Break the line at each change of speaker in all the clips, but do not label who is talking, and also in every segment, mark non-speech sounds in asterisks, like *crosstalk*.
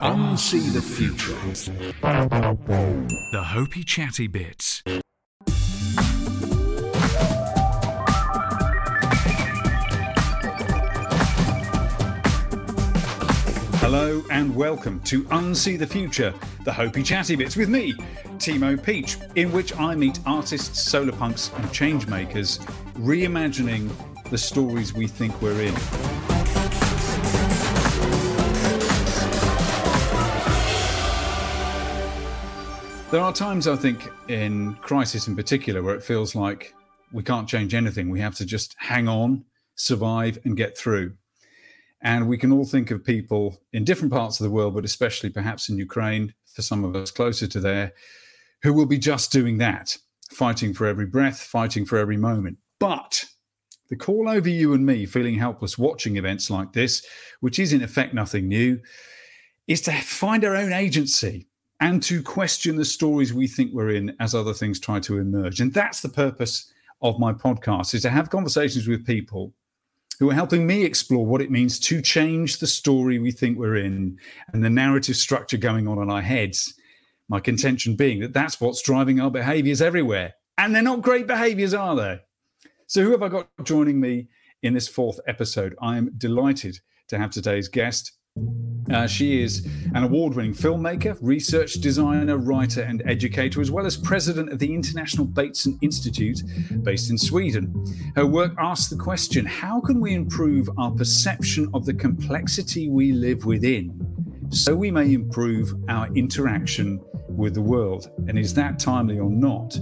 Unsee the future. The Hopey Chatty Bits. Hello and welcome to Unsee the Future, the Hopey Chatty Bits with me, Timo Peach, in which I meet artists, solar punks, and changemakers, reimagining the stories we think we're in. There are times, I think, in crisis in particular, where it feels like we can't change anything. We have to just hang on, survive, and get through. And we can all think of people in different parts of the world, but especially perhaps in Ukraine, for some of us closer to there, who will be just doing that, fighting for every breath, fighting for every moment. But the call over you and me feeling helpless watching events like this, which is in effect nothing new, is to find our own agency and to question the stories we think we're in as other things try to emerge. And that's the purpose of my podcast is to have conversations with people who are helping me explore what it means to change the story we think we're in and the narrative structure going on in our heads. My contention being that that's what's driving our behaviors everywhere. And they're not great behaviors, are they? So, who have I got joining me in this fourth episode? I am delighted to have today's guest, uh, she is an award winning filmmaker, research designer, writer, and educator, as well as president of the International Bateson Institute based in Sweden. Her work asks the question how can we improve our perception of the complexity we live within so we may improve our interaction with the world? And is that timely or not?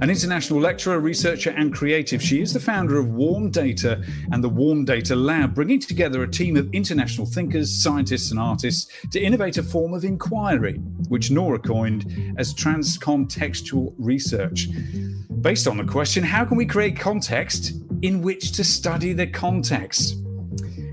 An international lecturer, researcher, and creative, she is the founder of Warm Data and the Warm Data Lab, bringing together a team of international thinkers, scientists, and artists to innovate a form of inquiry, which Nora coined as transcontextual research. Based on the question, how can we create context in which to study the context?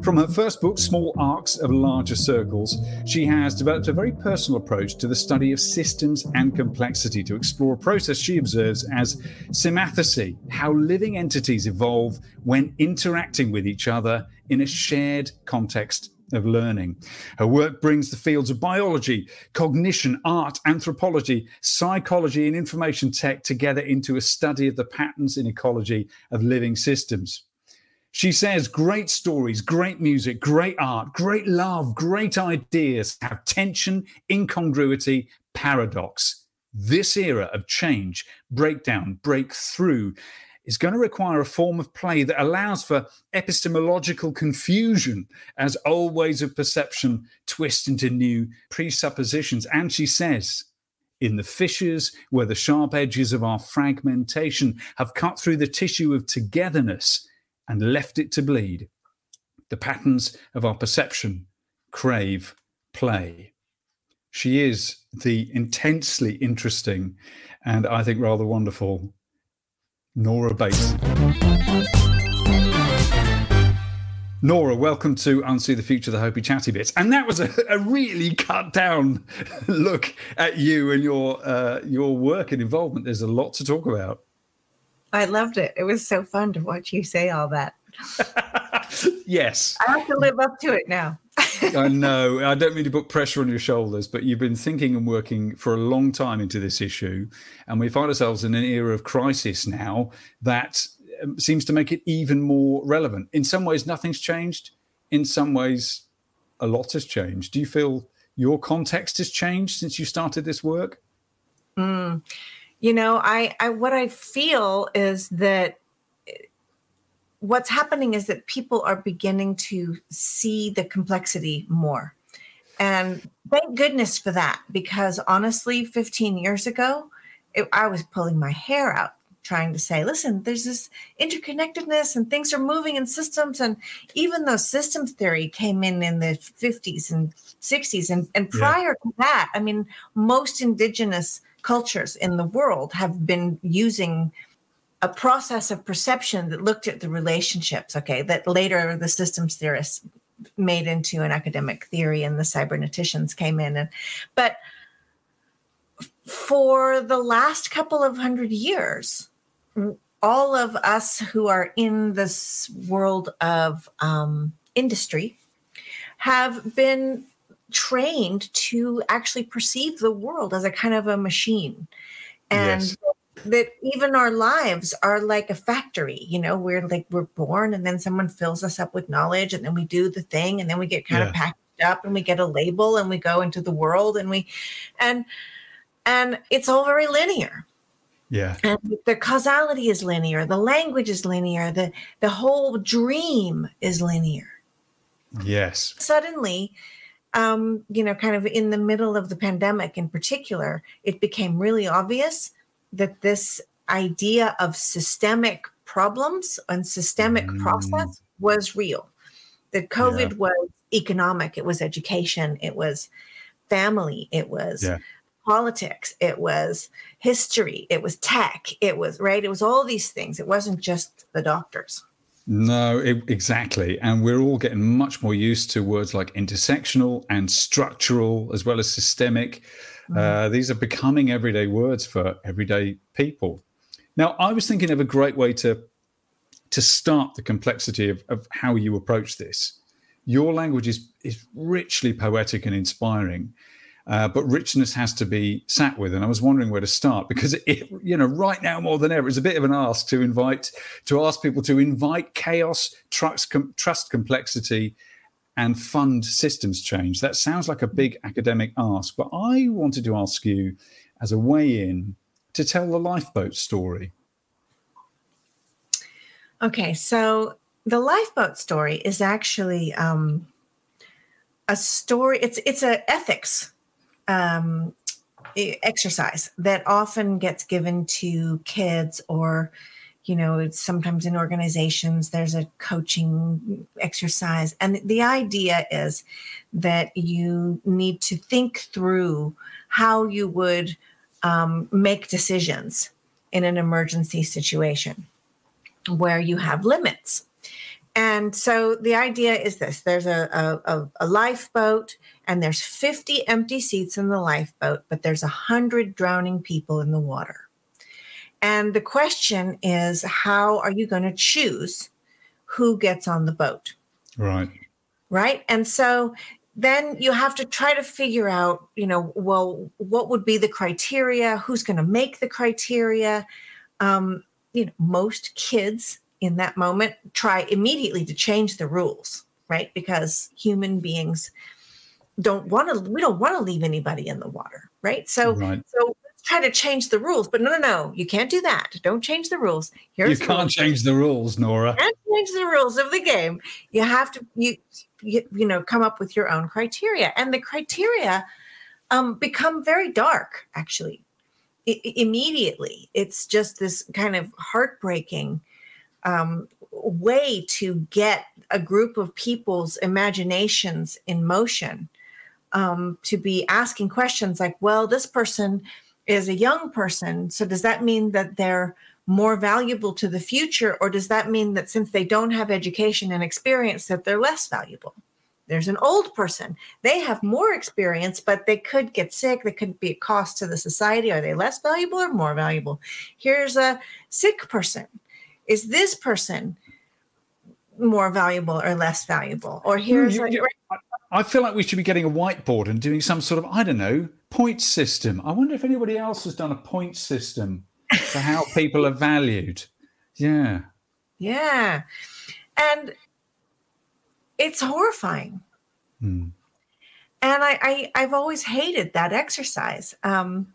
From her first book, Small Arcs of Larger Circles, she has developed a very personal approach to the study of systems and complexity to explore a process she observes as symmathesy, how living entities evolve when interacting with each other in a shared context of learning. Her work brings the fields of biology, cognition, art, anthropology, psychology, and information tech together into a study of the patterns in ecology of living systems. She says great stories, great music, great art, great love, great ideas have tension, incongruity, paradox. This era of change, breakdown, breakthrough is going to require a form of play that allows for epistemological confusion as old ways of perception twist into new presuppositions. And she says, in the fissures where the sharp edges of our fragmentation have cut through the tissue of togetherness, and left it to bleed. The patterns of our perception crave play. She is the intensely interesting and I think rather wonderful Nora Bateson. Nora, welcome to Unsee the Future, the Hopey Chatty Bits. And that was a, a really cut down *laughs* look at you and your uh, your work and involvement. There's a lot to talk about.
I loved it. It was so fun to watch you say all that. *laughs*
yes.
I have to live up to it now. *laughs*
I know. I don't mean to put pressure on your shoulders, but you've been thinking and working for a long time into this issue. And we find ourselves in an era of crisis now that um, seems to make it even more relevant. In some ways, nothing's changed. In some ways, a lot has changed. Do you feel your context has changed since you started this work?
Mm you know I, I what i feel is that what's happening is that people are beginning to see the complexity more. And thank goodness for that because honestly 15 years ago it, i was pulling my hair out trying to say listen there's this interconnectedness and things are moving in systems and even though systems theory came in in the 50s and 60s and, and prior yeah. to that i mean most indigenous cultures in the world have been using a process of perception that looked at the relationships, okay, that later the systems theorists made into an academic theory and the cyberneticians came in. And but for the last couple of hundred years, all of us who are in this world of um, industry have been trained to actually perceive the world as a kind of a machine. And yes. that even our lives are like a factory, you know, we're like we're born and then someone fills us up with knowledge and then we do the thing and then we get kind yeah. of packed up and we get a label and we go into the world and we and and it's all very linear
yeah
and the causality is linear the language is linear the the whole dream is linear
yes
suddenly um you know kind of in the middle of the pandemic in particular it became really obvious that this idea of systemic problems and systemic mm. process was real that covid yeah. was economic, it was education, it was family, it was yeah. Politics, it was history, it was tech, it was right, it was all these things. It wasn't just the doctors.
No, it, exactly. And we're all getting much more used to words like intersectional and structural, as well as systemic. Mm-hmm. Uh, these are becoming everyday words for everyday people. Now, I was thinking of a great way to to start the complexity of, of how you approach this your language is is richly poetic and inspiring. Uh, but richness has to be sat with. And I was wondering where to start because it, you know, right now more than ever, it's a bit of an ask to invite, to ask people to invite chaos, trust, com- trust complexity, and fund systems change. That sounds like a big academic ask, but I wanted to ask you as a way in to tell the lifeboat story.
Okay, so the lifeboat story is actually um, a story. It's it's a ethics um, exercise that often gets given to kids or you know it's sometimes in organizations there's a coaching exercise. And the idea is that you need to think through how you would um, make decisions in an emergency situation where you have limits and so the idea is this there's a, a, a, lifeboat, and there's 50 empty seats in the lifeboat, but there's 100 drowning people in the water. And the question is how are you going to choose who gets on the boat?
Right.
Right. And so then you have to try to figure out, you know, well, what would be the criteria? Who's going to make the criteria? Um, you know, most kids in that moment try immediately to change the rules right? Because human beings don't want to we don't want to leave anybody in the water right? So right. so let's try to change the rules but no no no you can't do that. Don't change the rules.
Here's you can't change the rules nora. You
can't change the rules of the game. You have to you you, you know come up with your own criteria and the criteria um, become very dark actually I- immediately. It's just this kind of heartbreaking um, way to get a group of people's imaginations in motion um, to be asking questions like, well, this person is a young person. So does that mean that they're more valuable to the future? Or does that mean that since they don't have education and experience, that they're less valuable? There's an old person. They have more experience, but they could get sick. They could be a cost to the society. Are they less valuable or more valuable? Here's a sick person is this person more valuable or less valuable? Or here's you, you,
I feel like we should be getting a whiteboard and doing some sort of, I don't know, point system. I wonder if anybody else has done a point system for how *laughs* people are valued. Yeah.
Yeah. And it's horrifying. Hmm. And I, I, have always hated that exercise. Um,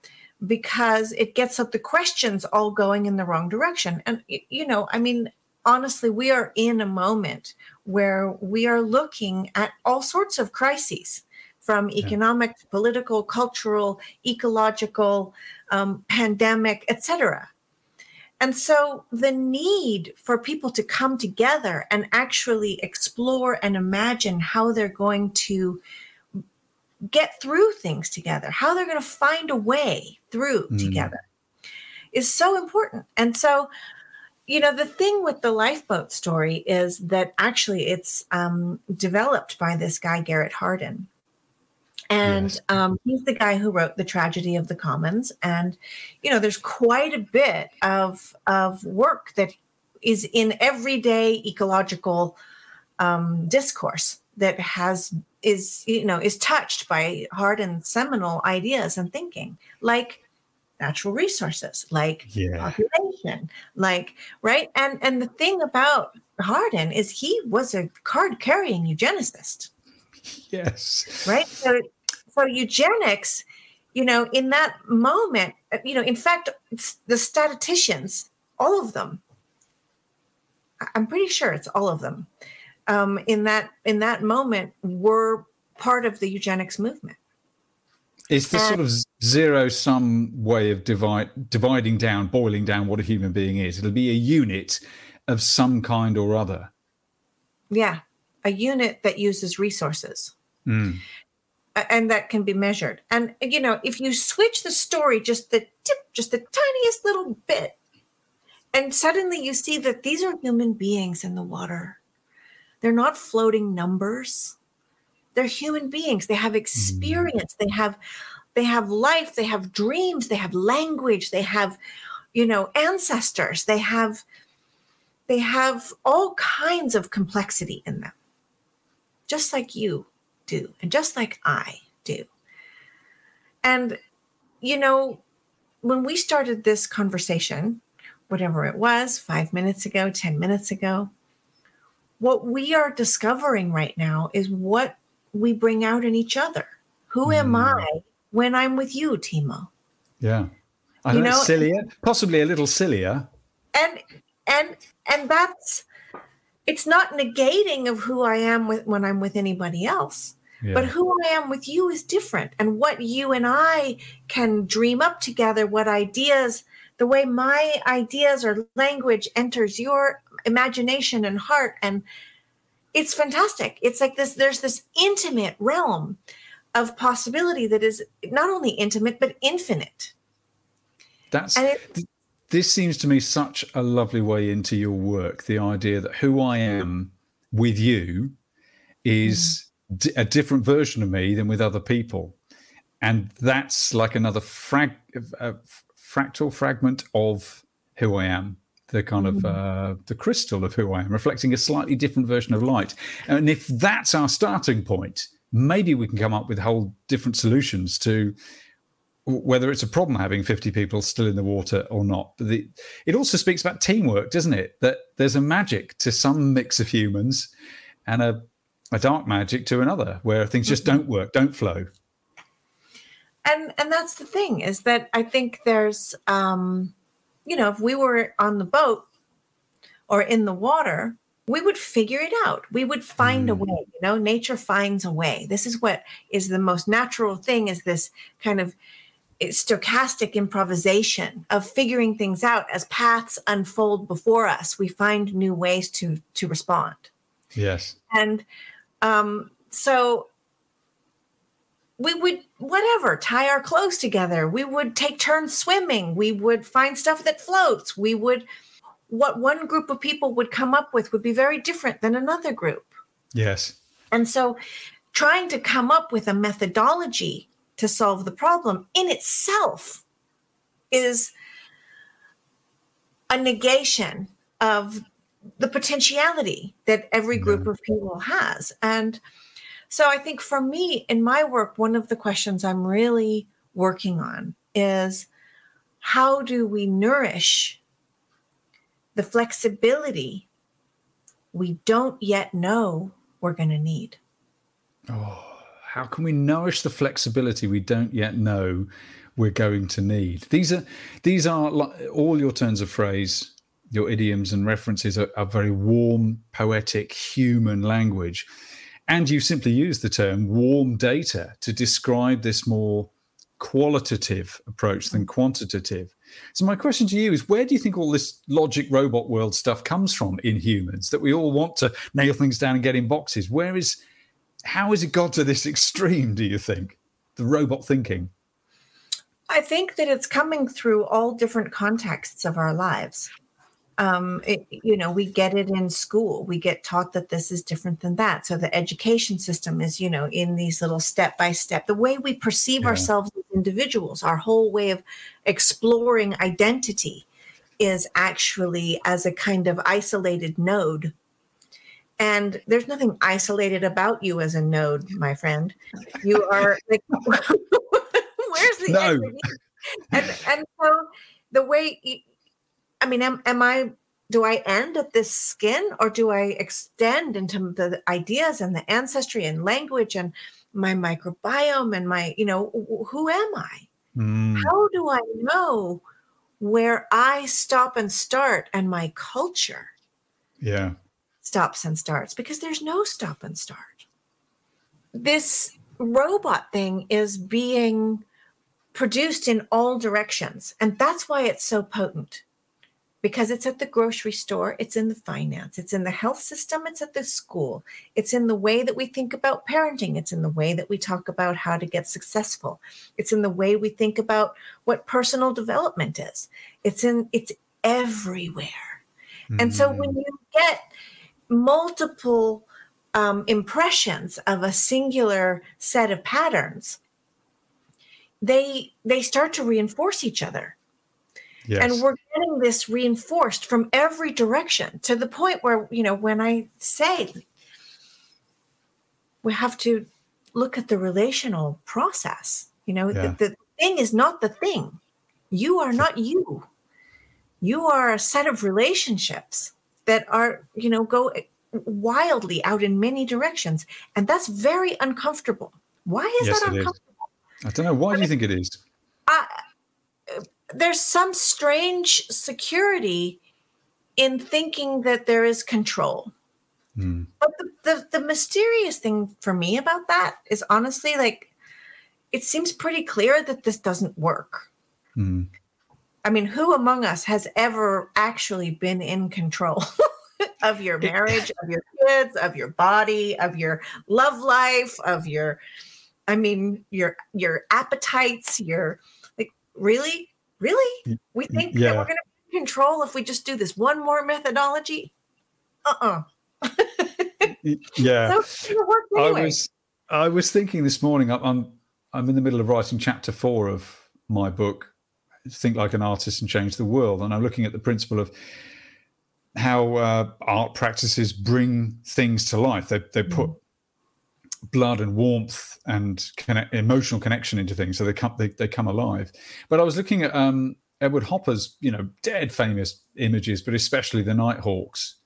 because it gets up the questions all going in the wrong direction. And, you know, I mean, honestly, we are in a moment where we are looking at all sorts of crises from economic, yeah. political, cultural, ecological, um, pandemic, etc. And so the need for people to come together and actually explore and imagine how they're going to get through things together, how they're going to find a way through mm. together is so important. And so, you know, the thing with the lifeboat story is that actually it's um, developed by this guy, Garrett Hardin. And yes. um, he's the guy who wrote The Tragedy of the Commons. And, you know, there's quite a bit of, of work that is in everyday ecological um, discourse that has is you know is touched by Hardin seminal ideas and thinking like natural resources like
Yeah.
population like right and and the thing about Hardin is he was a card carrying eugenicist *laughs*
Yes.
right so so eugenics you know in that moment uh, you know in fact the statisticians all of them i'm pretty sure it's all of them um, in that in that moment were part of the eugenics movement
It's the sort of zero sum way of divide, dividing down, boiling down what a human being is. It'll be a unit of some kind or other.
yeah a unit that uses resources
Mm.
and that can be measured and you know if you switch the story just the tip just the tiniest little bit and suddenly you see that these are human beings in the water they're not floating numbers. They're human beings. They have hmm. experience. They have they have life. They have dreams. They have language. They have you know ancestors. They have they have all kinds of complexity in them just like you do and just like i do. And you know when we started this conversation whatever it was 5 minutes ago 10 minutes ago what we are discovering right now is what we bring out in each other who am
Mm.
i when i'm with you timo
Yeah. I
You
know,
know-
sillier, possibly a little sillier.
and and and that's it's not negating of who i am with when i'm with anybody else
Yeah.
but who i am with you is different and what you and i can dream up together what ideas the way my ideas or language enters your imagination and heart and it's fantastic. It's like this there's this intimate realm of possibility that is not only intimate but infinite.
That's
and it,
this seems to me such a lovely way into your work the idea that who i am with you is d- a different version of me than with other people. And that's like another frag uh, fractal fragment of who i am the kind of uh, the crystal of who i am reflecting a slightly different version of light and if that's our starting point maybe we can come up with whole different solutions to whether it's a problem having 50 people still in the water or not. But the, it also speaks about teamwork, doesn't it? That there's a magic to some mix of humans and a, a dark magic to another where things just don't work, don't flow.
and and that's the thing is that i think there's um you know if we were on the boat or in the water we would figure it out we would find a
Mm.
way you know nature finds a way this is what is the most natural thing is this kind of eh, stochastic improvisation of figuring things out as paths unfold before us we find new ways to to respond
Yes.
and um, so we would whatever tie our clothes together. We would take turns swimming. We would find stuff that floats. We would what one group of people would come up with would be very different than another group.
Yes.
and so trying to come up with a methodology to solve the problem in itself is a negation of the potentiality that every group of people has. And so I think for me in my work, one of the questions I'm really working on is how do we nourish the flexibility we don't yet know we're going to need?
Oh, how can we nourish the flexibility we don't yet know we're going to need? These are these are all your turns of phrase, your idioms and references are, are very warm, poetic, human language, and you simply use the term warm data to describe this more qualitative approach than mm. quantitative. So my question to you is where do you think all this logic robot world stuff comes from in humans that we all want to nail things down and get in boxes? Where is how has it got to this *laughs* extreme, do you think? The robot thinking.
I think that it's coming through all different contexts of our lives. Um, it, you know, we get it in school. We get taught that this is different than that. So the education system is, you know, in these little step by step. The way we perceive
Yeah.
ourselves as individuals, our whole way of exploring identity is actually as a kind of isolated node. and there's nothing isolated about you as a node, my friend. You are *laughs* like, *laughs* where's the
No.
And and so the way, I mean, am am I? Do I end at this skin, or do I extend into the ideas and the ancestry and language and my microbiome and my, you know, who am I?
Mm,
How do I know where I stop and start and my culture?
yeah.
stops and starts because there's no stop and start. This robot thing is being produced in all directions. And that's why it's so potent because it's at the grocery store, it's in the finance, it's in the health system, it's at the school, it's in the way that we think about parenting, it's in the way that we talk about how to get successful, it's in the way we think about what personal development is. It's in it's everywhere. And so when
Mm,
you get multiple um, impressions of a singular set of patterns, they they start to reinforce each other.
Yes.
And we're getting this reinforced from every direction to the point where, you know, when I say we have to look at the relational process, you know,
Yeah.
the, the thing is not the thing. You are not you. You are a set of relationships that are, you know, go wildly out in many directions. And that's very uncomfortable. Why is
Yes,
that
it is.
uncomfortable?
I don't know. Why do you think it is?
There's some strange security in thinking that there is control.
Mm,
But the, the, the mysterious thing for me about that is honestly like, it seems pretty clear that this doesn't work.
mm,
I mean, who among us has ever actually been in control *laughs* of your marriage, of your kids, of your body, of your love life, of your, I mean, your your appetites, your like really, really? We think that we're gonna control if we just do this one more methodology? Uh-uh. *laughs*
yeah.
So gonna
I was I was thinking this morning. I'm- I'm I'm in the middle of writing chapter four of my book, Think Like an Artist and Change the World, and I'm looking at the principle of how uh, art practices bring things to life. They they put blood and warmth and connect, emotional connection into things, so they come they, they come alive. But I was looking at um, Edward Hopper's you know dead famous images, but especially the Nighthawks.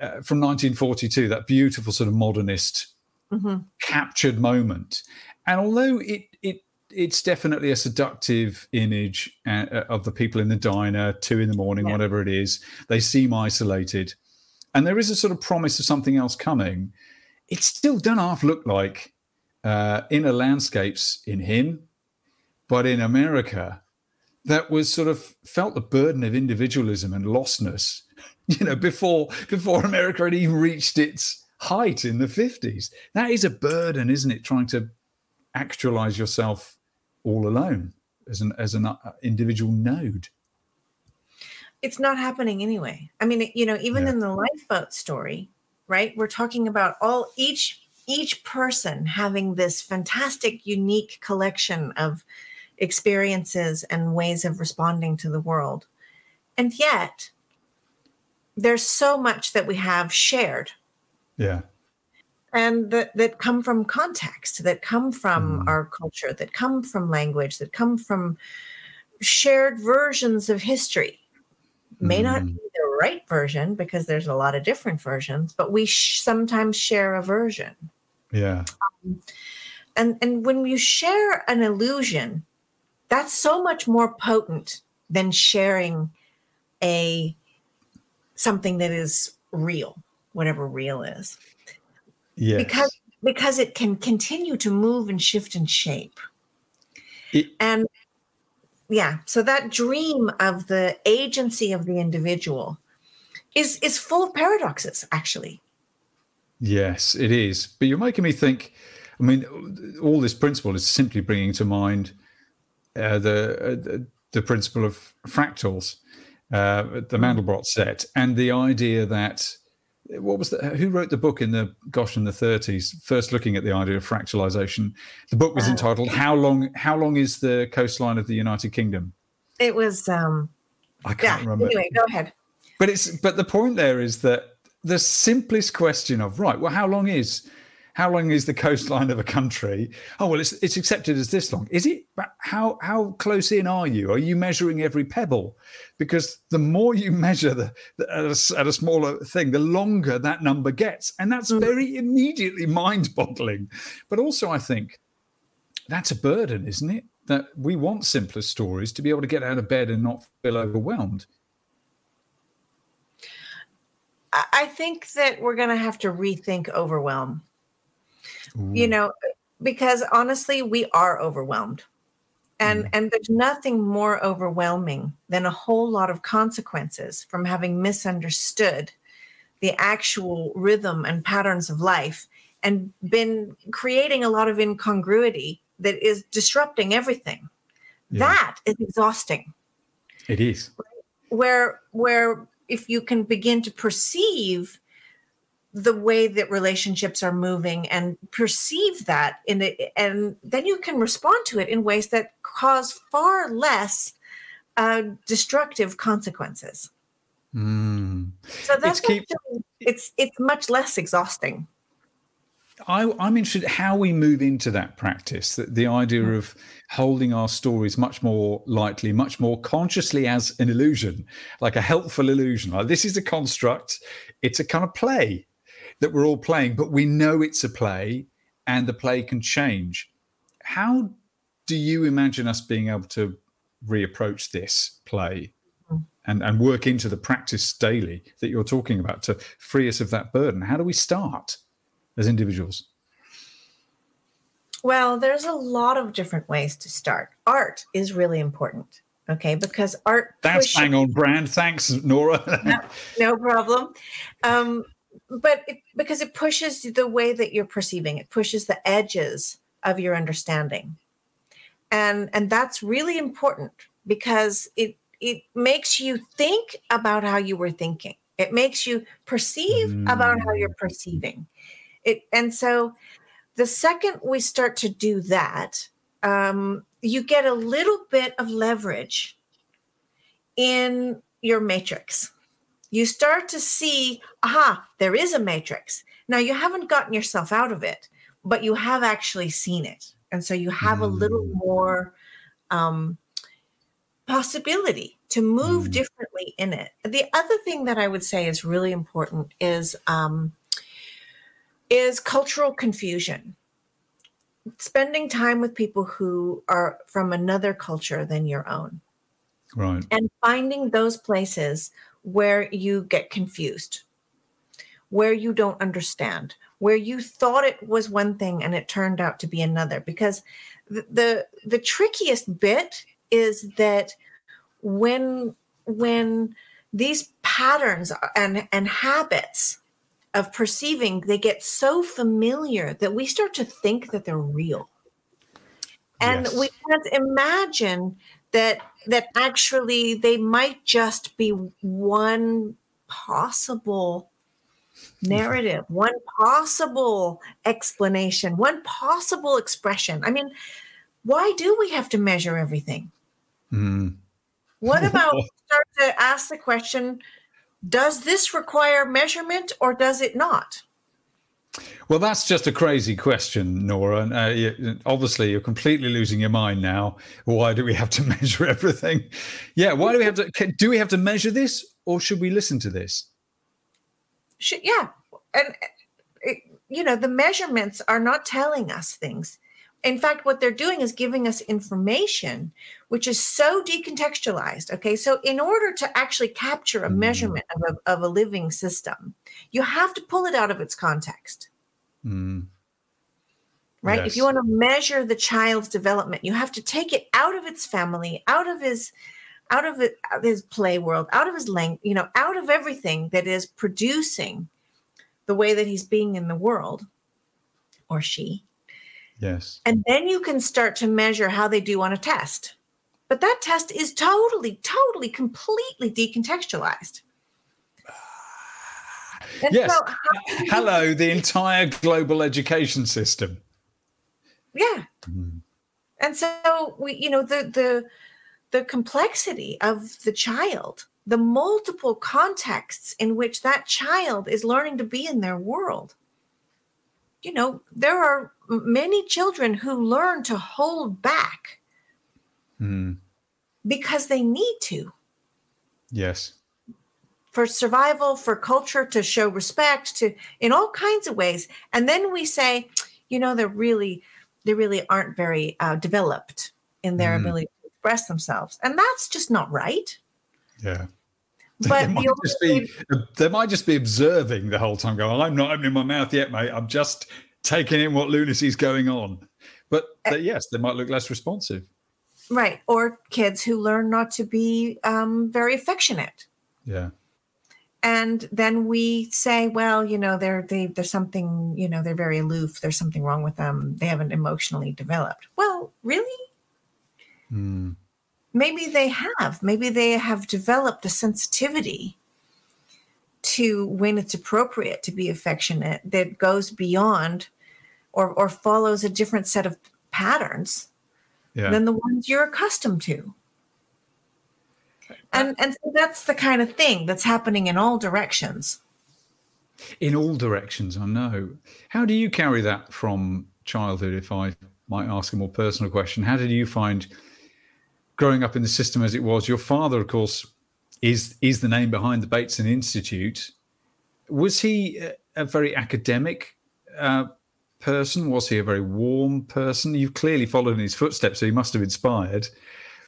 Uh, from 1942, that beautiful sort of modernist
Mhm.
captured moment. And although it it it's definitely a seductive image uh, uh, of the people in the diner, two in the morning,
Yeah.
whatever it is, they seem isolated, and there is a sort of promise of something else coming. It still doesn't half look like uh, inner landscapes in him, but in America, that was sort of felt the burden of individualism and lostness. *laughs* You know, before before America had even reached its height in the 50s. That is a burden, isn't it? Trying to actualize yourself all alone as an as an uh, individual node.
it's not happening anyway. I mean, you know, even
Yeah.
in the lifeboat story, right? We're talking about all each each person having this fantastic, unique collection of experiences and ways of responding to the world. And yet, there's so much that we have shared
Yeah.
and that, that come from context, that come from
Mm.
our culture, that come from language, that come from shared versions of history. May not
Mm.
be the right version because there's a lot of different versions, but we sh- sometimes share a version.
Yeah.
Um, and and when you share an illusion, that's so much more potent than sharing a something that is real, whatever real is.
Yes.
because because it can continue to move and shift and shape
It-
and yeah so that dream of the agency of the individual is is full of paradoxes actually
Yes, it is. But you're making me think. I mean, all this principle is simply bringing to mind uh, the, uh, the principle of fractals, uh, the Mandelbrot set, and the idea that what was that? Who wrote the book in the gosh in the 30s? First looking at the idea of fractalization. The book was
Uh,
entitled "How long? How long is the coastline of the United Kingdom?"
it was um
I can't remember.
anyway go ahead
But it's but the point there is that the simplest question of right, well, how long is how long is the coastline of a country? Oh well, it's it's accepted as this long. Is it? How how close in are you? Are you measuring every pebble? Because the more you *laughs* measure the, the at, a, at, a, smaller thing, the longer that number gets, and that's mm. very immediately mind-boggling. But also, I think that's a burden, isn't it? That we want simpler stories to be able to get out of bed and not feel overwhelmed.
I think that we're going to have to rethink overwhelm Ooh. you know because honestly we are overwhelmed and mm. and there's nothing more overwhelming than a whole lot of consequences from having misunderstood the actual rhythm and patterns of life and been creating a lot of incongruity that is disrupting everything yeah. that is exhausting
it is
where where if you can begin to perceive the way that relationships are moving and perceive that in it and then you can respond to it in ways that cause far less uh, destructive consequences
mm.
so that's it's, keep, it's it's much less exhausting
I, am interested how we move into that practice. That the idea mm. of holding our stories much more lightly, much more consciously as an illusion, like a helpful illusion. Like this is a construct. It's a kind of play that we're all playing, but we know it's a play and the play can change. How do you imagine us being able to reapproach this play and, and work into the practice daily that you're talking about to free us of that burden? How do we start as individuals?
Well, there's a lot of different ways to start. Art is really important. Okay, because art.
That's pushes, bang on brand. Thanks, Nora. *laughs*
no, no problem. Um, but it, because it pushes the way that you're perceiving it pushes the edges of your understanding and and that's really important because it it makes you think about how you were thinking it makes you perceive mm. about how you're mm. perceiving it and so the second we start to do that um, you get a little bit of leverage in your matrix you start to see, aha, there is a matrix. Now you haven't gotten yourself out of it, but you have actually seen it. And so you have mm. a little mm. more um, possibility to move mm. differently in it. The other thing that I would say is really important is um, is cultural confusion. Spending time with people who are from another culture than your own.
Right.
And finding those places where you get confused, where you don't understand, where you thought it was one thing and it turned out to be another. Because the the, the trickiest bit is that when when these patterns and and habits of perceiving they get so familiar that we start to think that they're real and yes. we can't imagine that that actually they might just be one possible narrative, *laughs* one possible explanation, one possible expression. I mean, why do we have to measure everything?
Mm.
What about *laughs* start to ask the question does this require measurement or does it not?
Well, that's just a crazy question, Nora. And uh, you, obviously, you're completely losing your mind now. Why do we have to *laughs* measure everything? Yeah, why do we have to? Can, do we have to measure this, or should we listen to this?
Should, yeah, and it, you know, the measurements are not telling us things. In fact, what they're doing is giving us information which is so decontextualized. Okay, so in order to actually capture a mm. measurement of a, of a living system, you have to pull it out of its context.
Mm.
Right? Yes. If you want to measure the child's development, you have to take it out of its family, out of his out of, out of his play world, out of his length, you know, out of everything that is producing the way that he's being in the world or she.
Yes.
And then you can start to measure how they do on a test. But that test is totally, totally, completely decontextualized. *sighs*
And yes. So *laughs* Hello, the entire global education system.
Yeah. Mm. And so we, you know, the the the complexity of the child the multiple contexts in which that child is learning to be in their world. You know, there are many children who learn to hold back
Mm.
because they need to
Yes.
for survival, for culture, to show respect, to in all kinds of ways. And then we say, you know, they're really, they really aren't very uh, developed in their
Mm.
ability to express themselves, and that's just not right.
Yeah. *laughs*
But
they, might
the
just be, they might just be observing the whole time, going, I'm not opening my mouth yet, mate. I'm just taking in what lunacy's going on. But
Eh.
they- yes, they might look less responsive.
right, or kids who learn not to be um, very affectionate.
Yeah.
and then we say well you know they're they, there's something you know they're very aloof there's something wrong with them they haven't emotionally developed well really
Mm.
maybe they have maybe they have developed a sensitivity to when it's appropriate to be affectionate that goes beyond or or follows a different set of patterns
Yeah.
than the ones you're accustomed to and and so that's the kind of thing that's happening in all directions
in all directions, I know. How do you carry that from childhood, if I might ask a more personal question? How did you find growing up in the system as it was? Your father, of course, is is the name behind the Bateson Institute. Was he a, very academic uh, person? Was he a very warm person? You've clearly followed in his footsteps, so he must have inspired.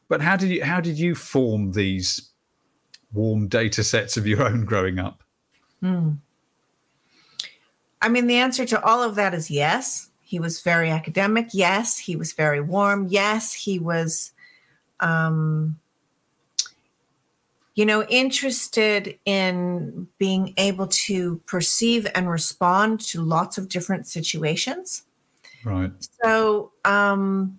But how did you how did you form these warm data sets of your own growing up?
I mean, the answer to all of that is yes. He was very academic. Yes. He was very warm. Yes. He was, um, you know, interested in being able to perceive and respond to lots of different situations.
Right.
So um,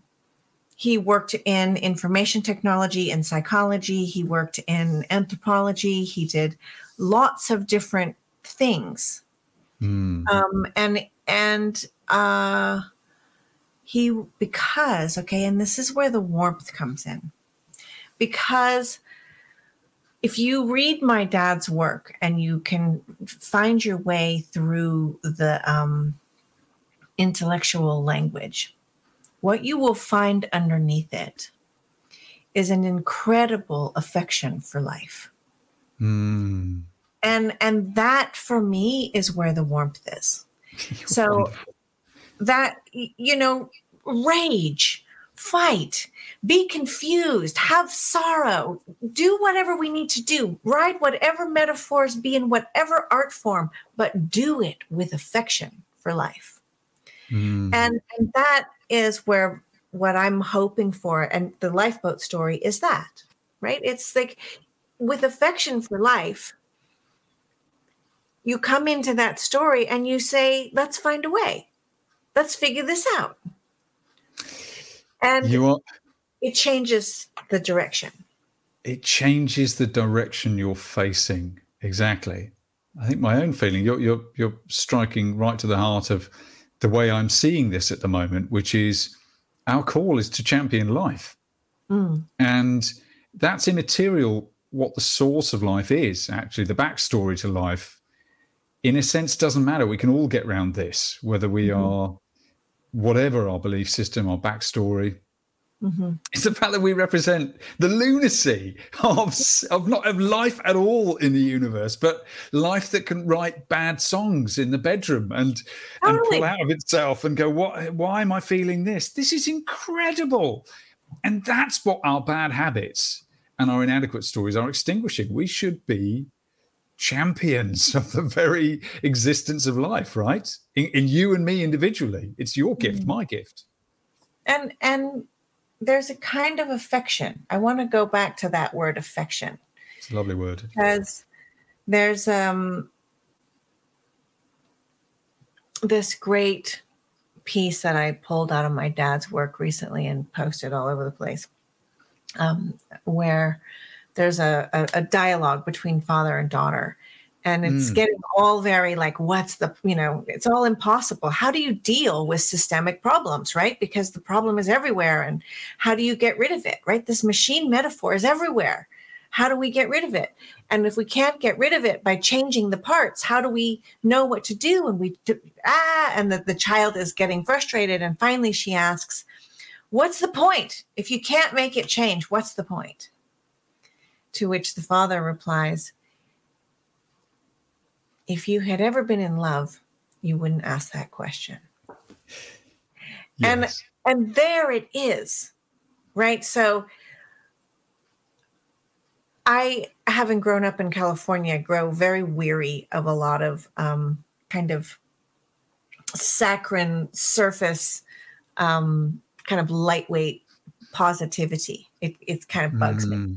he worked in information technology and psychology. He worked in anthropology. He did lots of different things
Mm.
um and and uh he because okay and this is where the warmth comes in because if you read my dad's work and you can find your way through the um intellectual language what you will find underneath it is an incredible affection for life.
Mm.
and and that for me is where the warmth is. *laughs* So that you know rage fight be confused have sorrow do whatever we need to do write whatever metaphors be in whatever art form but do it with affection for life.
Mm.
and and that is where what i'm hoping for and the lifeboat story is that right? It's like with affection for life you come into that story and you say let's find a way. Let's figure this out and
you are
it changes the direction.
It changes the direction you're facing. Exactly. I think my own feeling you're you're you're striking right to the heart of the way i'm seeing this at the moment which is our call is to champion life.
Mm.
and that's immaterial what the source of life is actually the backstory to life. In a sense doesn't matter. We can all get around this whether we
Mhm.
are whatever our belief system our backstory
Mhm.
it's the fact that we represent the lunacy of, of not of life at all in the universe, but life that can write bad songs in the bedroom and and pull out of itself and go, what? Why am I feeling this? This is incredible, and that's what our bad habits and our inadequate stories are extinguishing. We should be champions *laughs* of the very existence of life, right? In, in you and me individually, it's your gift,
Mm.
my gift.
and and there's a kind of affection i want to go back to that word affection
It's a lovely word.
because there's um this great piece that I pulled out of my dad's work recently and posted all over the place, um, where there's a, a, a dialogue between father and daughter. And it's
Mm.
getting all very like, what's the, you know, it's all impossible. How do you deal with systemic problems, right? Because the problem is everywhere. And how do you get rid of it, right? This machine metaphor is everywhere. how do we get rid of it? And if we can't get rid of it by changing the parts, how do we know what to do? And we do, ah, and the, the child is getting frustrated. And finally, she asks, What's the point? If you can't make it change, what's the point? To which the father replies, If you had ever been in love, you wouldn't ask that question. Yes. And and there it is. Right? So I, having grown up in California, grow very weary of a lot of um, kind of saccharine surface, um, kind of lightweight positivity. It, it kind of bugs mm. me.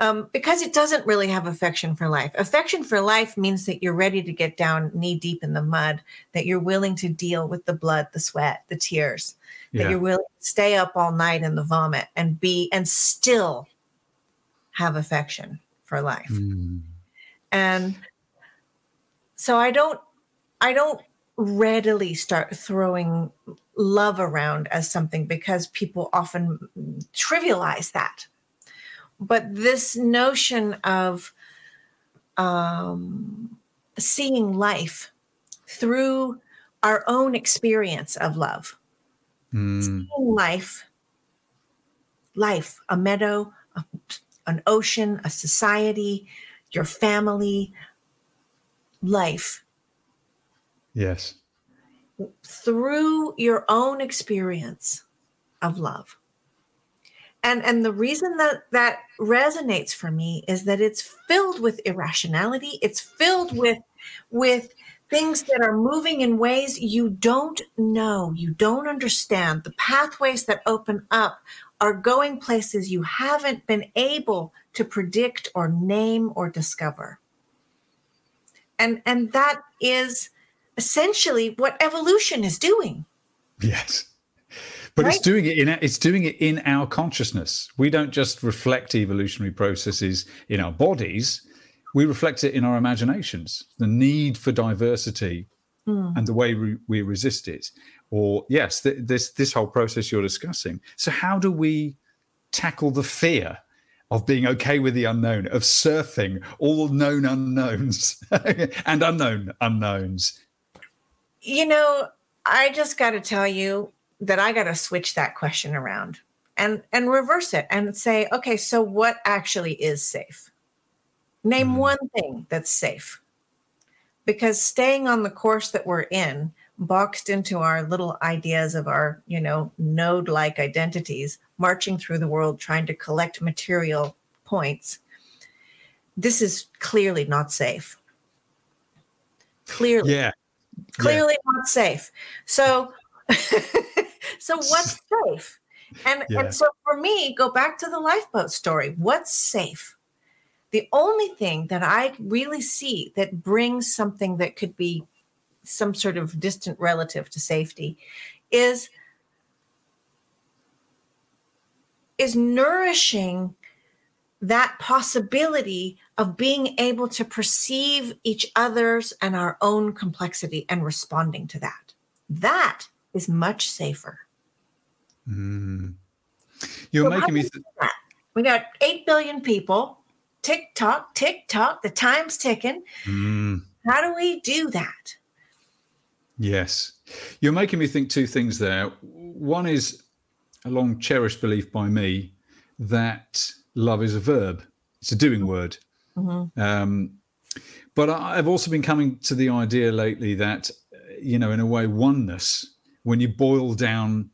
Um, because it doesn't really have affection for life. Affection for life means that you're ready to get down knee deep in the mud, that you're willing to deal with the blood, the sweat, the tears, yeah. that you're willing to stay up all night in the vomit and be and still have affection for life. Mm. And so I don't I don't readily start throwing love around as something because people often trivialize that. But this notion of um, seeing life through our own experience of love, mm. seeing life, life, a meadow, a, an ocean, a society, your family, life.
Yes.
Through your own experience of love. And, and the reason that that resonates for me is that it's filled with irrationality. It's filled with with things that are moving in ways you don't know, you don't understand. The pathways that open up are going places you haven't been able to predict or name or discover. And, and that is essentially what evolution is doing.
Yes. But right? it's doing it in it's doing it in our consciousness. We don't just reflect evolutionary processes in our bodies. We reflect it in our imaginations. The need for diversity mm. and the way we, we resist it or yes, th- this this whole process you're discussing. So how do we tackle the fear of being okay with the unknown, of surfing all known unknowns *laughs* and unknown unknowns?
You know, I just got to tell you that I got to switch that question around and and reverse it and say, okay, so what actually is safe? Name mm. one thing that's safe. Because staying on the course that we're in boxed into our little ideas of our, you know, node like identities, marching through the world trying to collect material points. This is clearly not safe. Clearly.
Yeah.
Clearly yeah. not safe. So *laughs* so what's *laughs* safe? And yeah. and so for me, go back to the lifeboat story. What's safe? The only thing that I really see that brings something that could be some sort of distant relative to safety is is nourishing that possibility of being able to perceive each other's and our own complexity and responding to that. That is much safer.
Mm. You're so making me. Th-
we got 8 billion people. Tick tock, tick tock, the time's ticking. Mm. How do we do that?
Yes. You're making me think two things there. One is a long cherished belief by me that love is a verb, it's a doing word. Mm-hmm. Um, but I've also been coming to the idea lately that, you know, in a way, oneness, when you boil down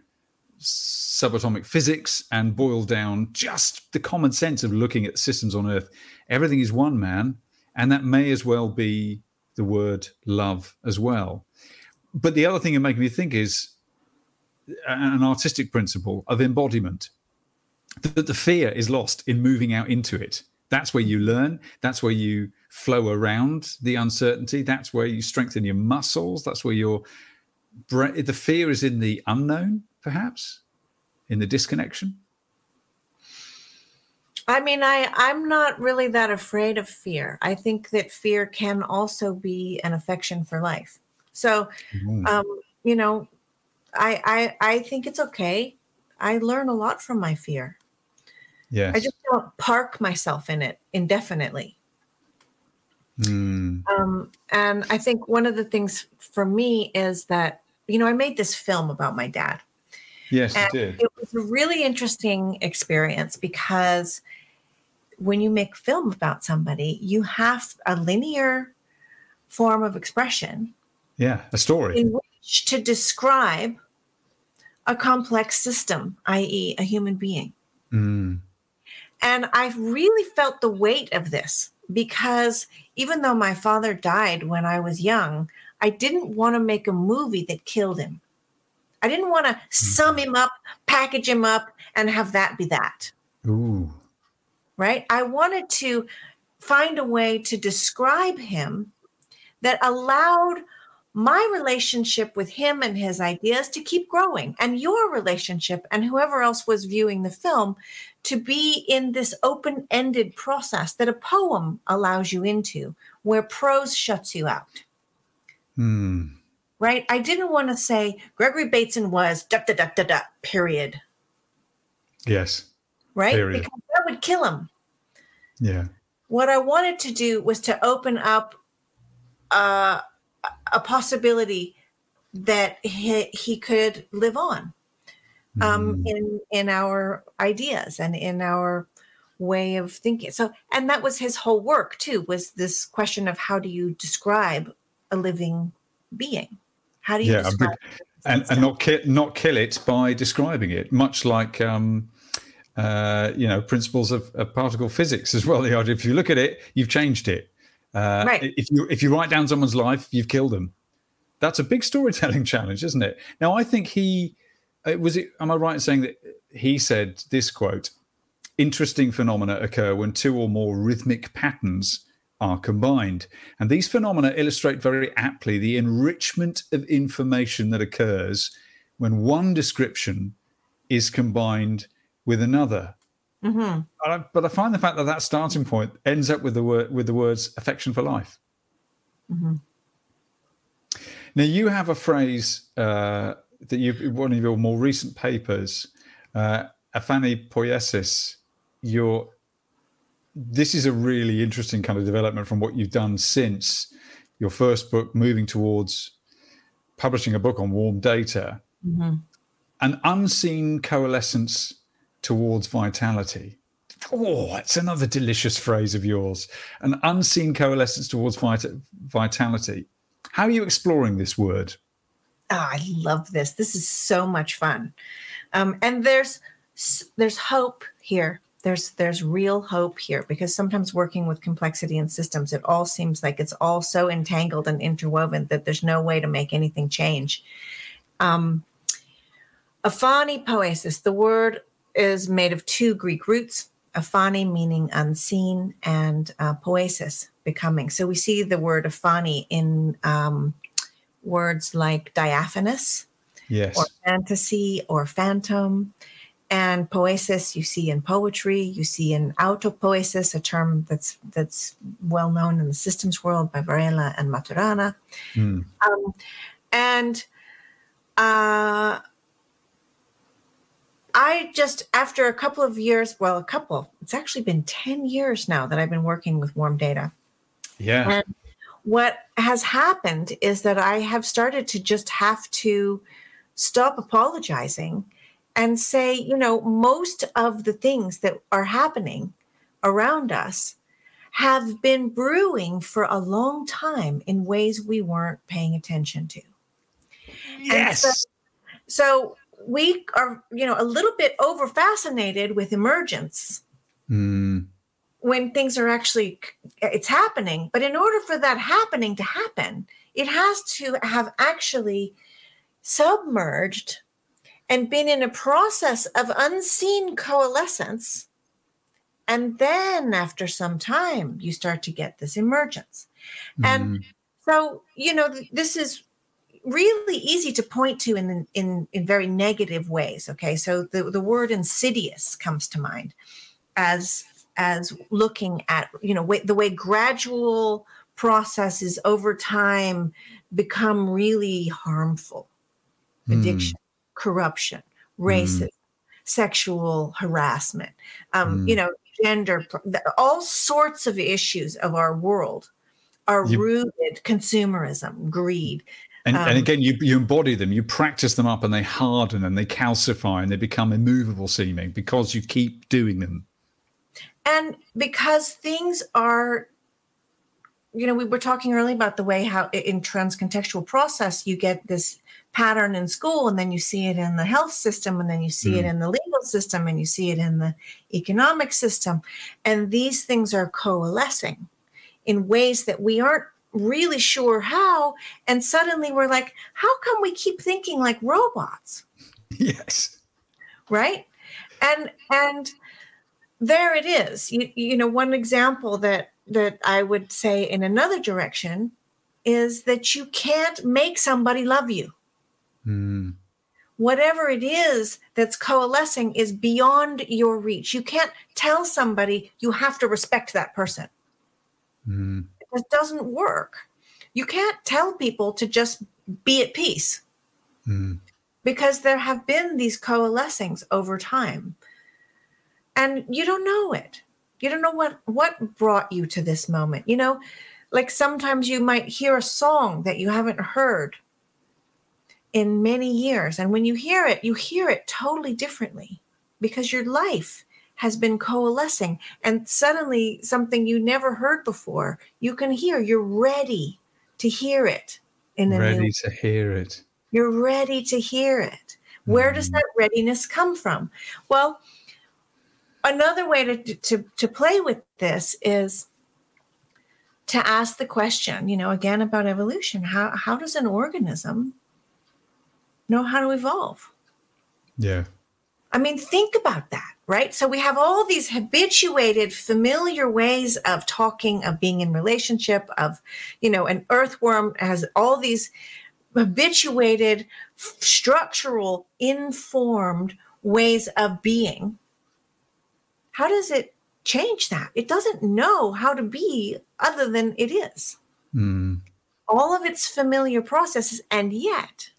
subatomic physics and boil down just the common sense of looking at systems on Earth, everything is one man. And that may as well be the word love as well but the other thing you're making me think is an artistic principle of embodiment that the fear is lost in moving out into it that's where you learn that's where you flow around the uncertainty that's where you strengthen your muscles that's where your the fear is in the unknown perhaps in the disconnection
i mean i i'm not really that afraid of fear i think that fear can also be an affection for life so, mm-hmm. um, you know, I, I I think it's okay. I learn a lot from my fear.
Yeah.
I just don't park myself in it indefinitely.
Mm.
Um, and I think one of the things for me is that, you know, I made this film about my dad.
Yes, you did.
it was a really interesting experience because when you make film about somebody, you have a linear form of expression
Yeah, a story.
in which to describe a complex system, i.e., a human being.
Mm.
And I really felt the weight of this because even though my father died when I was young, I didn't want to make a movie that killed him. I didn't want to mm-hmm. sum him up, package him up, and have that be that.
Ooh.
Right. I wanted to find a way to describe him that allowed my relationship with him and his ideas to keep growing, and your relationship and whoever else was viewing the film to be in this open ended process that a poem allows you into, where prose shuts you out.
Mm.
Right. I didn't want to say Gregory Bateson was da da da da da, period.
Yes.
Right.
Period.
Because that would kill him.
Yeah.
what I wanted to do was to open up uh, a possibility that he, he could live on um,
Mm.
in in our ideas and in our way of thinking. So, and that was his whole work too. Was this question of how do you describe a living being? How do you
Yeah,
describe
and and not kill not kill it by describing it, much like um, uh, you know principles of, of particle physics as well. The idea if you look at it, you've changed it. Uh,
Right.
If you if you write down someone's life, you've killed them. That's a big *laughs* storytelling challenge, isn't it? Now, I think he uh, was it. Am I right in saying that he said this quote? Interesting phenomena occur when two or more rhythmic patterns are combined. And these phenomena illustrate very aptly the enrichment of information that occurs when one description is combined with another.
Mhm.
But I, but I find the fact that that starting point ends up with the word with the words affection for life.
Mhm.
Now you have a phrase uh, that you in one of your more recent papers, uh, Aphanipoiesis. Your this is a really interesting kind of development from what you've done since your first book, moving towards publishing a book on warm data,
Mhm.
an unseen coalescence towards vitality. Oh, it's another delicious phrase of yours. An unseen coalescence towards vita- vitality. How are you exploring this word?
Oh, I love this. This is so much fun, um, and there's there's hope here. There's there's real hope here because sometimes working with complexity and systems, it all seems like it's all so entangled and interwoven that there's no way to make anything change. Um, aphanipoiesis. The word is made of two Greek roots. Aphani meaning unseen, and uh, poiesis becoming. So we see the word aphani in um, words like diaphanous
Yes.
or fantasy or phantom. And poiesis you see in poetry, you see in autopoiesis, a term that's that's well known in the systems world by Varela and Maturana.
Mm.
Um, and uh, I just, after a couple of years, well, a couple, it's actually been 10 years now that I've been working with warm data
Yeah.
and what has happened is that I have started to just have to stop apologizing and say, you know, most of the things that are happening around us have been brewing for a long time in ways we weren't paying attention to.
Yes.
So we are, you know, a little bit over fascinated with emergence
Mm.
when things are actually it's happening but in order for that happening to happen it has to have actually submerged and been in a process of unseen coalescence and then after some time you start to get this emergence and
Mm.
so you know this is really easy to point to in in in very negative ways okay so the, the word insidious comes to mind as as looking at you know way, the way gradual processes over time become really harmful
Mm.
addiction corruption racism sexual harassment, um, mm. you know, gender, all sorts of issues of our world are you, rooted consumerism, greed.
And, um, and, again, you, you embody them, you practice them up, and they harden and they calcify and they become immovable seeming because you keep doing them.
And because things are, you know, we were talking earlier about the way how in transcontextual process you get this pattern in school and then you see it in the health system and then you see mm. it in the legal system and you see it in the economic system and these things are coalescing in ways that we aren't really sure how and suddenly we're like how come we keep thinking like robots
yes
right and and there it is you, you know one example that that i would say in another direction is that you can't make somebody love you Mm. Whatever it is that's coalescing is beyond your reach. You can't tell somebody you have to respect that person. Mm. It doesn't work. You can't tell people to just be at peace mm. because there have been these coalescings over time. And you don't know it. You don't know what what brought you to this moment. You know, like sometimes you might hear a song that you haven't heard in many years. And when you hear it, you hear it totally differently because your life has been coalescing and suddenly something you never heard before, you can hear. You're ready to hear it.
In a ready new, to hear it.
You're ready to hear it. Where does mm. that readiness come from? Well, another way to, to, to play with this is to ask the question, you know, again about evolution. How, how does an organism know how to evolve.
Yeah.
I mean, think about that, right? So we have all these habituated, familiar ways of talking, of being in relationship, of, you know, an earthworm has all these habituated, structural, informed ways of being. How does it change that? It doesn't know how to be other than it is. Mm. All of its familiar processes, and yet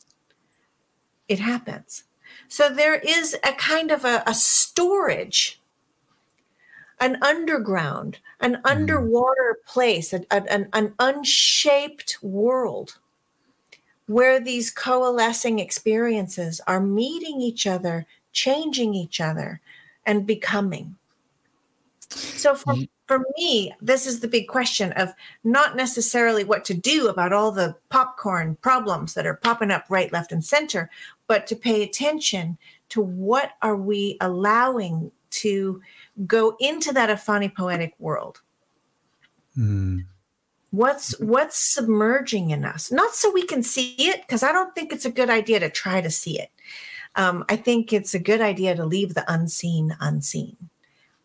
it happens. So there is a kind of a, a storage, an underground, an mm. underwater place, a, a, an, an unshaped world where these coalescing experiences are meeting each other, changing each other, and becoming. So for, for me, this is the big question of not necessarily what to do about all the popcorn problems that are popping up right, left, and center, but to pay attention to what are we allowing to go into that aphanipoietic world. Mm. What's what's submerging in us? Not so we can see it, because I don't think it's a good idea to try to see it. Um, I think it's a good idea to leave the unseen unseen,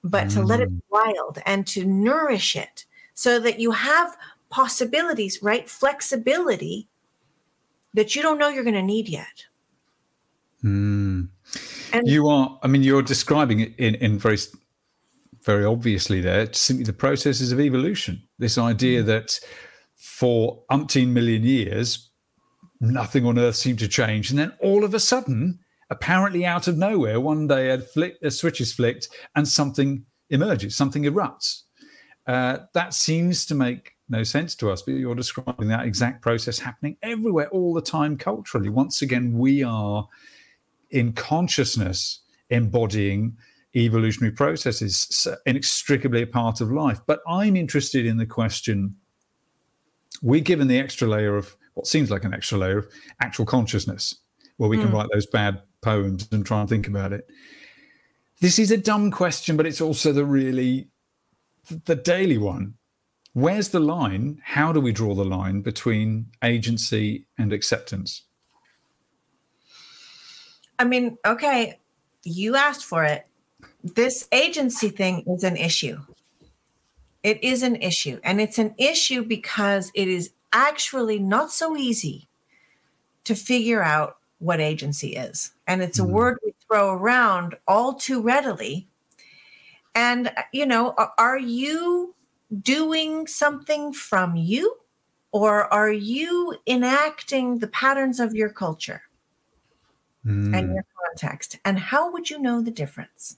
but mm. to let it be wild and to nourish it so that you have possibilities, right? Flexibility that you don't know you're going to need yet.
Mm. And you are, I mean, you're describing it in, in very, very obviously there, simply the processes of evolution. This idea mm. that for umpteen million years, nothing on Earth seemed to change. And then all of a sudden, apparently out of nowhere, one day a, flick, a switch is flicked and something emerges, something erupts. Uh, that seems to make no sense to us, but you're describing that exact process happening everywhere all the time culturally. Once again, we are in consciousness embodying evolutionary processes inextricably a part of life. But I'm interested in the question we're given the extra layer of what seems like an extra layer of actual consciousness, where we mm. can hmm. write those bad poems and try and think about it. This is a dumb question, but it's also the really the daily one. Where's the line? How do we draw the line between agency and acceptance?
I mean, okay, you asked for it. This agency thing is an issue. It is an issue. And it's an issue because it is actually not so easy to figure out what agency is. And it's a mm-hmm. word we throw around all too readily. And, you know, are you doing something from you or are you enacting the patterns of your culture? mm. and your context. And how would you know the difference?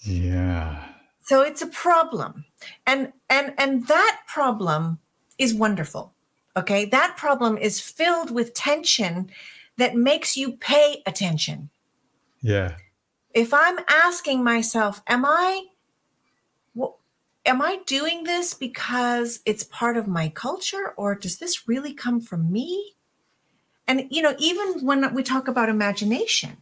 Yeah.
So it's a problem. And and and that problem is wonderful. Okay? That problem is filled with tension that makes you pay attention.
Yeah.
If I'm asking myself, am I am I doing this because it's part of my culture or does this really come from me? And, you know, even when we talk about imagination,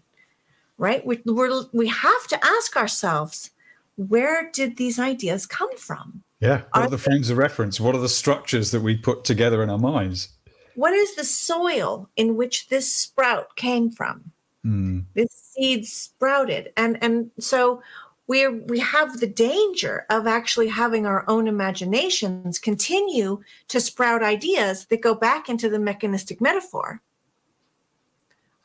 right, we, we're, we have to ask ourselves, where did these ideas come from?
Yeah. What are, are the frames of reference? What are the structures that we put together in our minds?
What is the soil in which this sprout came from? Mm. This seed sprouted. And, and so we we have the danger of actually having our own imaginations continue to sprout ideas that go back into the mechanistic metaphor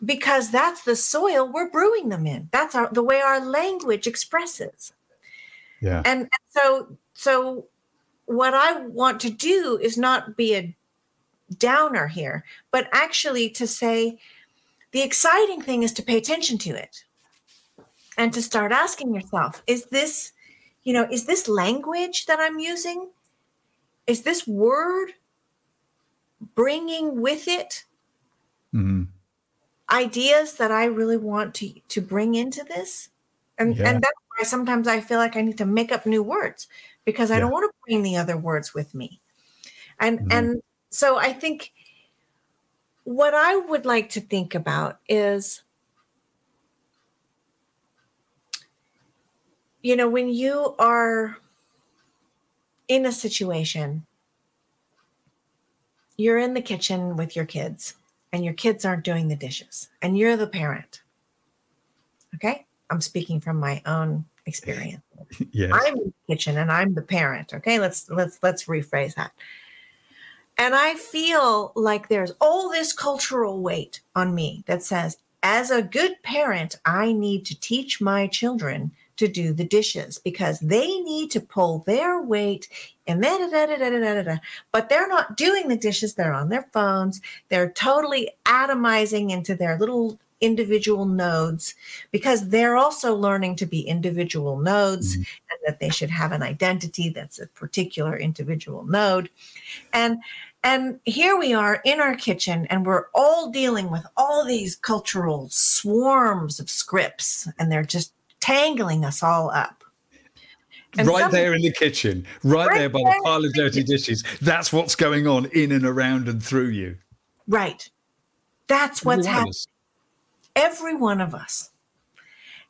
because that's the soil we're brewing them in that's our, the way our language expresses
yeah
and, and so so what i want to do is not be a downer here but actually to say the exciting thing is to pay attention to it and to start asking yourself is this you know is this language that i'm using is this word bringing with it mm-hmm. ideas that i really want to to bring into this and yeah. and that's why sometimes i feel like i need to make up new words because i yeah. don't want to bring the other words with me and mm-hmm. and so i think what i would like to think about is you know, when you are in a situation, you're in the kitchen with your kids and your kids aren't doing the dishes and you're the parent. Okay? I'm speaking from my own experience. *laughs*
yes.
I'm in the kitchen and I'm the parent. Okay? Let's let's let's rephrase that. And I feel like there's all this cultural weight on me that says as a good parent, I need to teach my children to do the dishes because they need to pull their weight and da, da, da, da, da, da, but they're not doing the dishes. They're on their phones. They're totally atomizing into their little individual nodes because they're also learning to be individual nodes mm-hmm. and that they should have an identity that's a particular individual node. And and here we are in our kitchen and we're all dealing with all these cultural swarms of scripts and they're just tangling us all up.
And right some, there in the kitchen, right, right there by the pile of dirty dishes. That's what's going on in and around and through you.
Right. That's what's happening. Every one of us.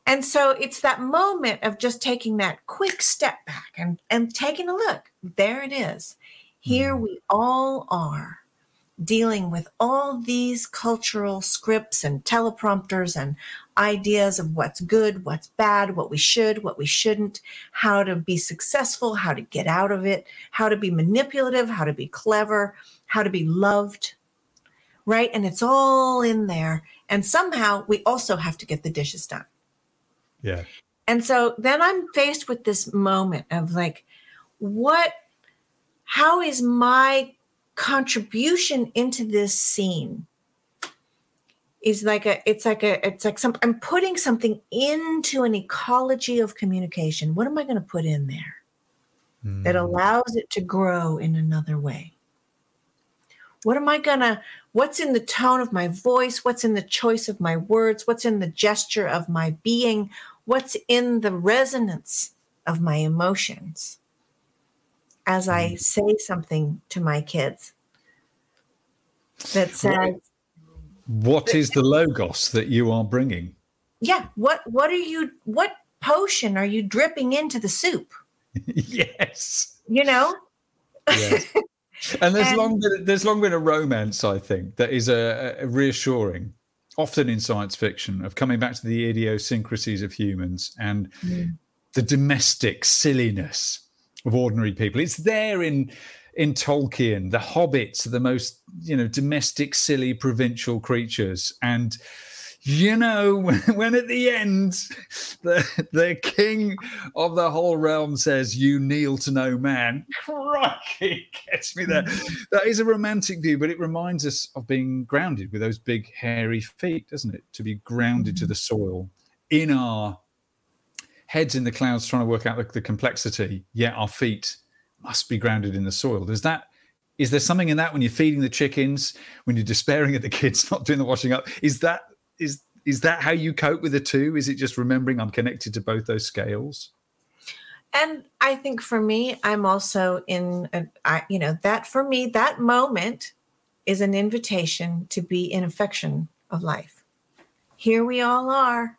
And so it's that moment of just taking that quick step back and, and taking a look. There it is. Here mm. we all are dealing with all these cultural scripts and teleprompters and ideas of what's good, what's bad, what we should, what we shouldn't, how to be successful, how to get out of it, how to be manipulative, how to be clever, how to be loved, right? And it's all in there. And somehow we also have to get the dishes done.
Yeah.
And so then I'm faced with this moment of like, what, how is my contribution into this scene is like a it's like a it's like some i'm putting something into an ecology of communication. What am i going to put in there mm. that allows it to grow in another way? What am i going to what's in the tone of my voice? What's in the choice of my words? What's in the gesture of my being? What's in the resonance of my emotions as I mm. say something to my kids that says,
What is the logos that you are bringing?
Yeah. What, what are you, what potion are you dripping into the soup? *laughs*
yes.
You know?
Yes. *laughs* And there's and, long been there's long been a romance, I think, that is a, a, reassuring, often in science fiction, of coming back to the idiosyncrasies of humans and mm. the domestic silliness of ordinary people. It's there in in Tolkien. The hobbits are the most you know domestic, silly, provincial creatures, and you know, *laughs* when, at the end the, the king of the whole realm says, You kneel to no man, *laughs* crikey, gets me there. That is a romantic view, but it reminds us of being grounded with those big, hairy feet, doesn't it? To be grounded to mm. the soil in our heads in the clouds, trying to work out the, the complexity, yet our feet must be grounded in the soil. Does that is there something in that when you're feeding the chickens, when you're despairing at the kids *laughs* not doing the washing up? Is that is is that how you cope with the two? Is it just remembering I'm connected to both those scales?
And I think for me, I'm also in, a, I, you know, that for me, that moment is an invitation to be in affection of life. Here we all are.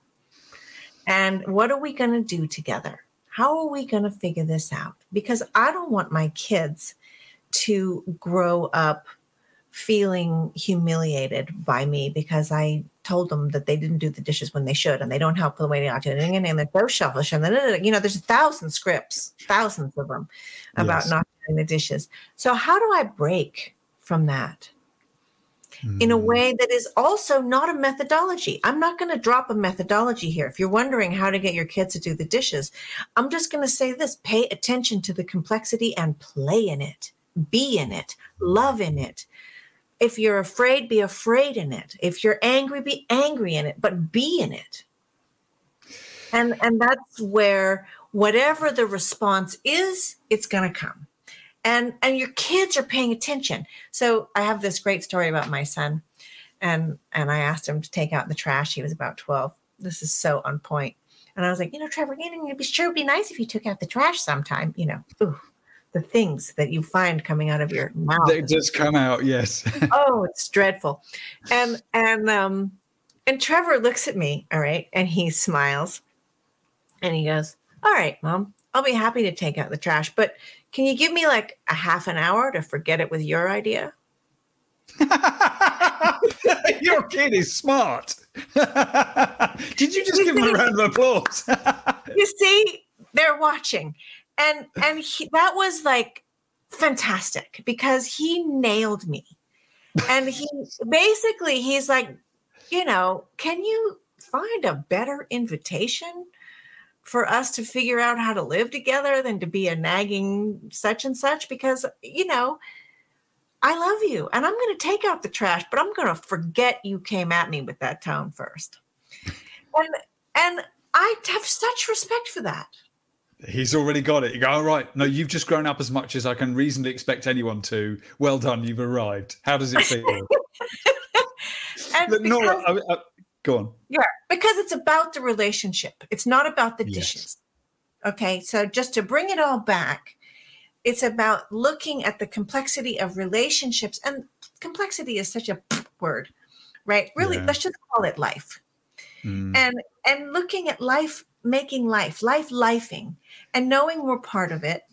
And what are we going to do together? How are we going to figure this out? Because I don't want my kids to grow up feeling humiliated by me because I told them that they didn't do the dishes when they should and they don't help for the way they ought to and, and they're so selfish and then you know there's a thousand scripts thousands of them about yes. not doing the dishes so how do I break from that mm. in a hmm. way that is also not a methodology I'm not going to drop a methodology here if you're wondering how to get your kids to do the dishes I'm just going to say this pay attention to the complexity and play in it be in it love in it if you're afraid, be afraid in it. If you're angry, be angry in it, but be in it. And and that's where whatever the response is, it's going to come. And and your kids are paying attention. So I have this great story about my son and and I asked him to take out the trash. He was about 12. This is so on point. And I was like, you know, Trevor, you know, be sure it'd be nice if you took out the trash sometime, you know. Ooh, the things that you find coming out of your mouth.
They just come out, yes. *laughs*
oh, it's dreadful. And and um and Trevor looks at me, all right, and he smiles and he goes, All right, mom, I'll be happy to take out the trash, but can you give me like a half an hour to forget it with your idea? *laughs*
your kid is smart. *laughs* Did you just you give see, him a round of applause? *laughs*
you see, they're watching and and he, that was like fantastic because he nailed me and he basically he's like you know can you find a better invitation for us to figure out how to live together than to be a nagging such and such because you know I love you and I'm going to take out the trash but I'm going to forget you came at me with that tone first and and I have such respect for that
He's already got it. You go, all right. No, you've just grown up as much as I can reasonably expect anyone to. Well done. You've arrived. How does it feel? *laughs*
and
no, because, I, I, uh, go on.
Yeah, because it's about the relationship. It's not about the dishes. Yes. Okay. So just to bring it all back, it's about looking at the complexity of relationships. And complexity is such a *laughs* word, right? Really, yeah. let's just call it life. Mm. And and looking at life making life, life lifing, and knowing we're part of it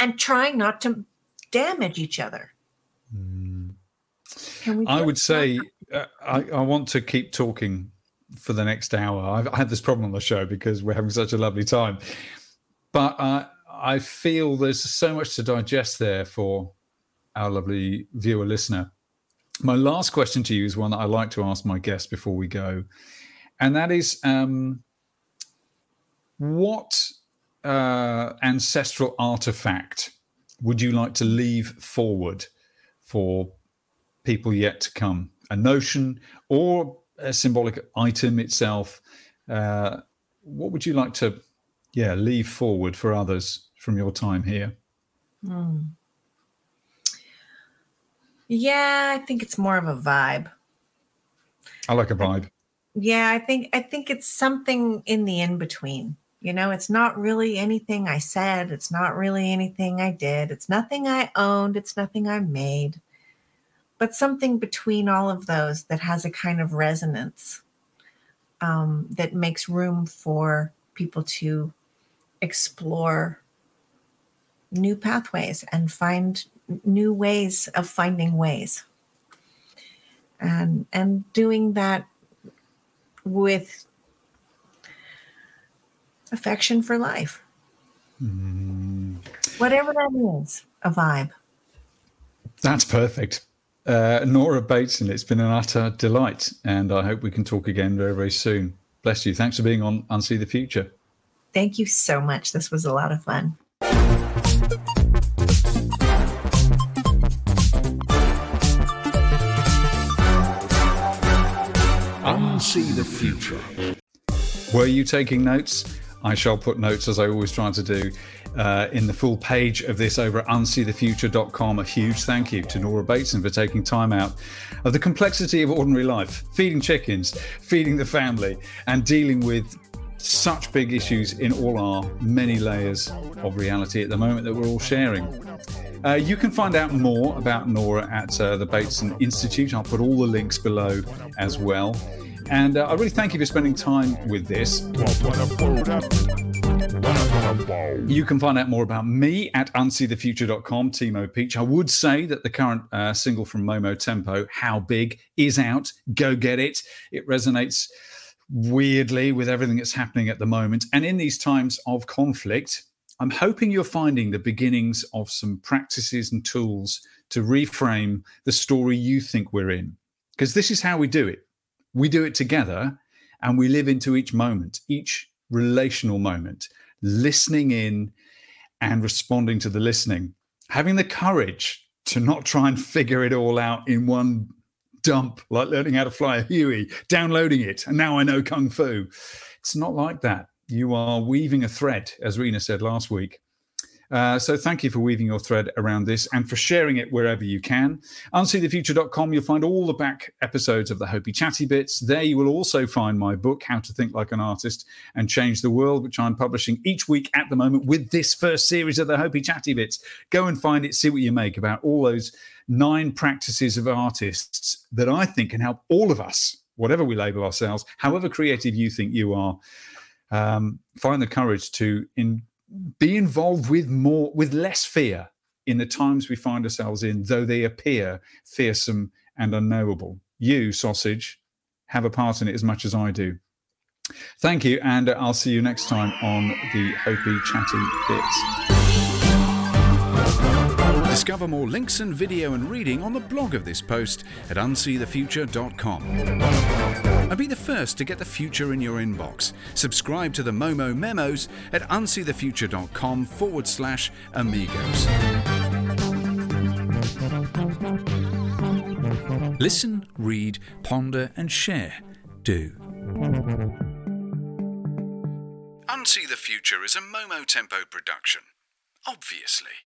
and trying not to damage each other.
Mm. I would say uh, I, I, want to keep talking for the next hour. I've, I have this problem on the show because we're having such a lovely time, but uh, I feel there's so much to digest there for our lovely viewer listener. My last question to you is one that I like to ask my guests before we go, and that is um, what uh, ancestral artifact would you like to leave forward for people yet to come? A notion or a symbolic item itself? Uh, what would you like to, yeah, leave forward for others from your time here?
Mm. Yeah, I think it's more of a vibe.
I like a vibe.
Yeah, I think I think it's something in the in between. You know, it's not really anything I said. It's not really anything I did. It's nothing I owned. It's nothing I made. But something between all of those that has a kind of resonance um, that makes room for people to explore new pathways and find new ways of finding ways and and doing that with affection for life. Mm. Whatever that means, a vibe.
That's perfect. Uh, Nora Bateson, it's been an utter delight, and I hope we can talk again very, very soon. Bless you. Thanks for being on Unsee the Future.
Thank you so much. This was a lot of fun.
Unsee the Future. Were you taking notes? I shall put notes as I always try to do uh, in the full page of this over at unseethefuture.com. A huge thank you to Nora Bateson for taking time out of the complexity of ordinary life, feeding chickens, feeding the family, and dealing with such big issues in all our many layers of reality at the moment that we're all sharing. Uh, you can find out more about Nora at uh, the Bateson Institute. I'll put all the links below as well. And uh, I really thank you for spending time with this. You can find out more about me at unseethefuture.com, Timo Peach. I would say that the current uh, single from Momo Tempo, How Big, is out. Go get it. It resonates weirdly with everything that's happening at the moment. And in these times of conflict, I'm hoping you're finding the beginnings of some practices and tools to reframe the story you think we're in. Because this is how we do it. We do it together and we live into each moment, each relational moment, listening in and responding to the listening, having the courage to not try and figure it all out in one dump, like learning how to fly a Huey, downloading it, and now I know Kung Fu. It's not like that. You are weaving a thread, as Rena said last week, uh, so thank you for weaving your thread around this and for sharing it wherever you can. Unseethefuture.com, you'll find all the back episodes of the Hopey Chatty Bits. There you will also find my book, How to Think Like an Artist and Change the World, which I'm publishing each week at the moment with this first series of the Hopey Chatty Bits. Go and find it, see what you make about all those nine practices of artists that I think can help all of us, whatever we label ourselves, however creative you think you are. Um, find the courage to in, be involved with more with less fear in the times we find ourselves in though they appear fearsome and unknowable. You sausage have a part in it as much as i do. Thank you and i'll see you next time on the hopey chatty bits.
Discover more links and video and reading on the blog of this post at unseethefuture.com and be the first to get the future in your inbox. Subscribe to the Momo Memos at unseethefuture.com forward slash amigos. Listen, read, ponder, and share. Do. Unsee the Future is a Momo Tempo production. Obviously.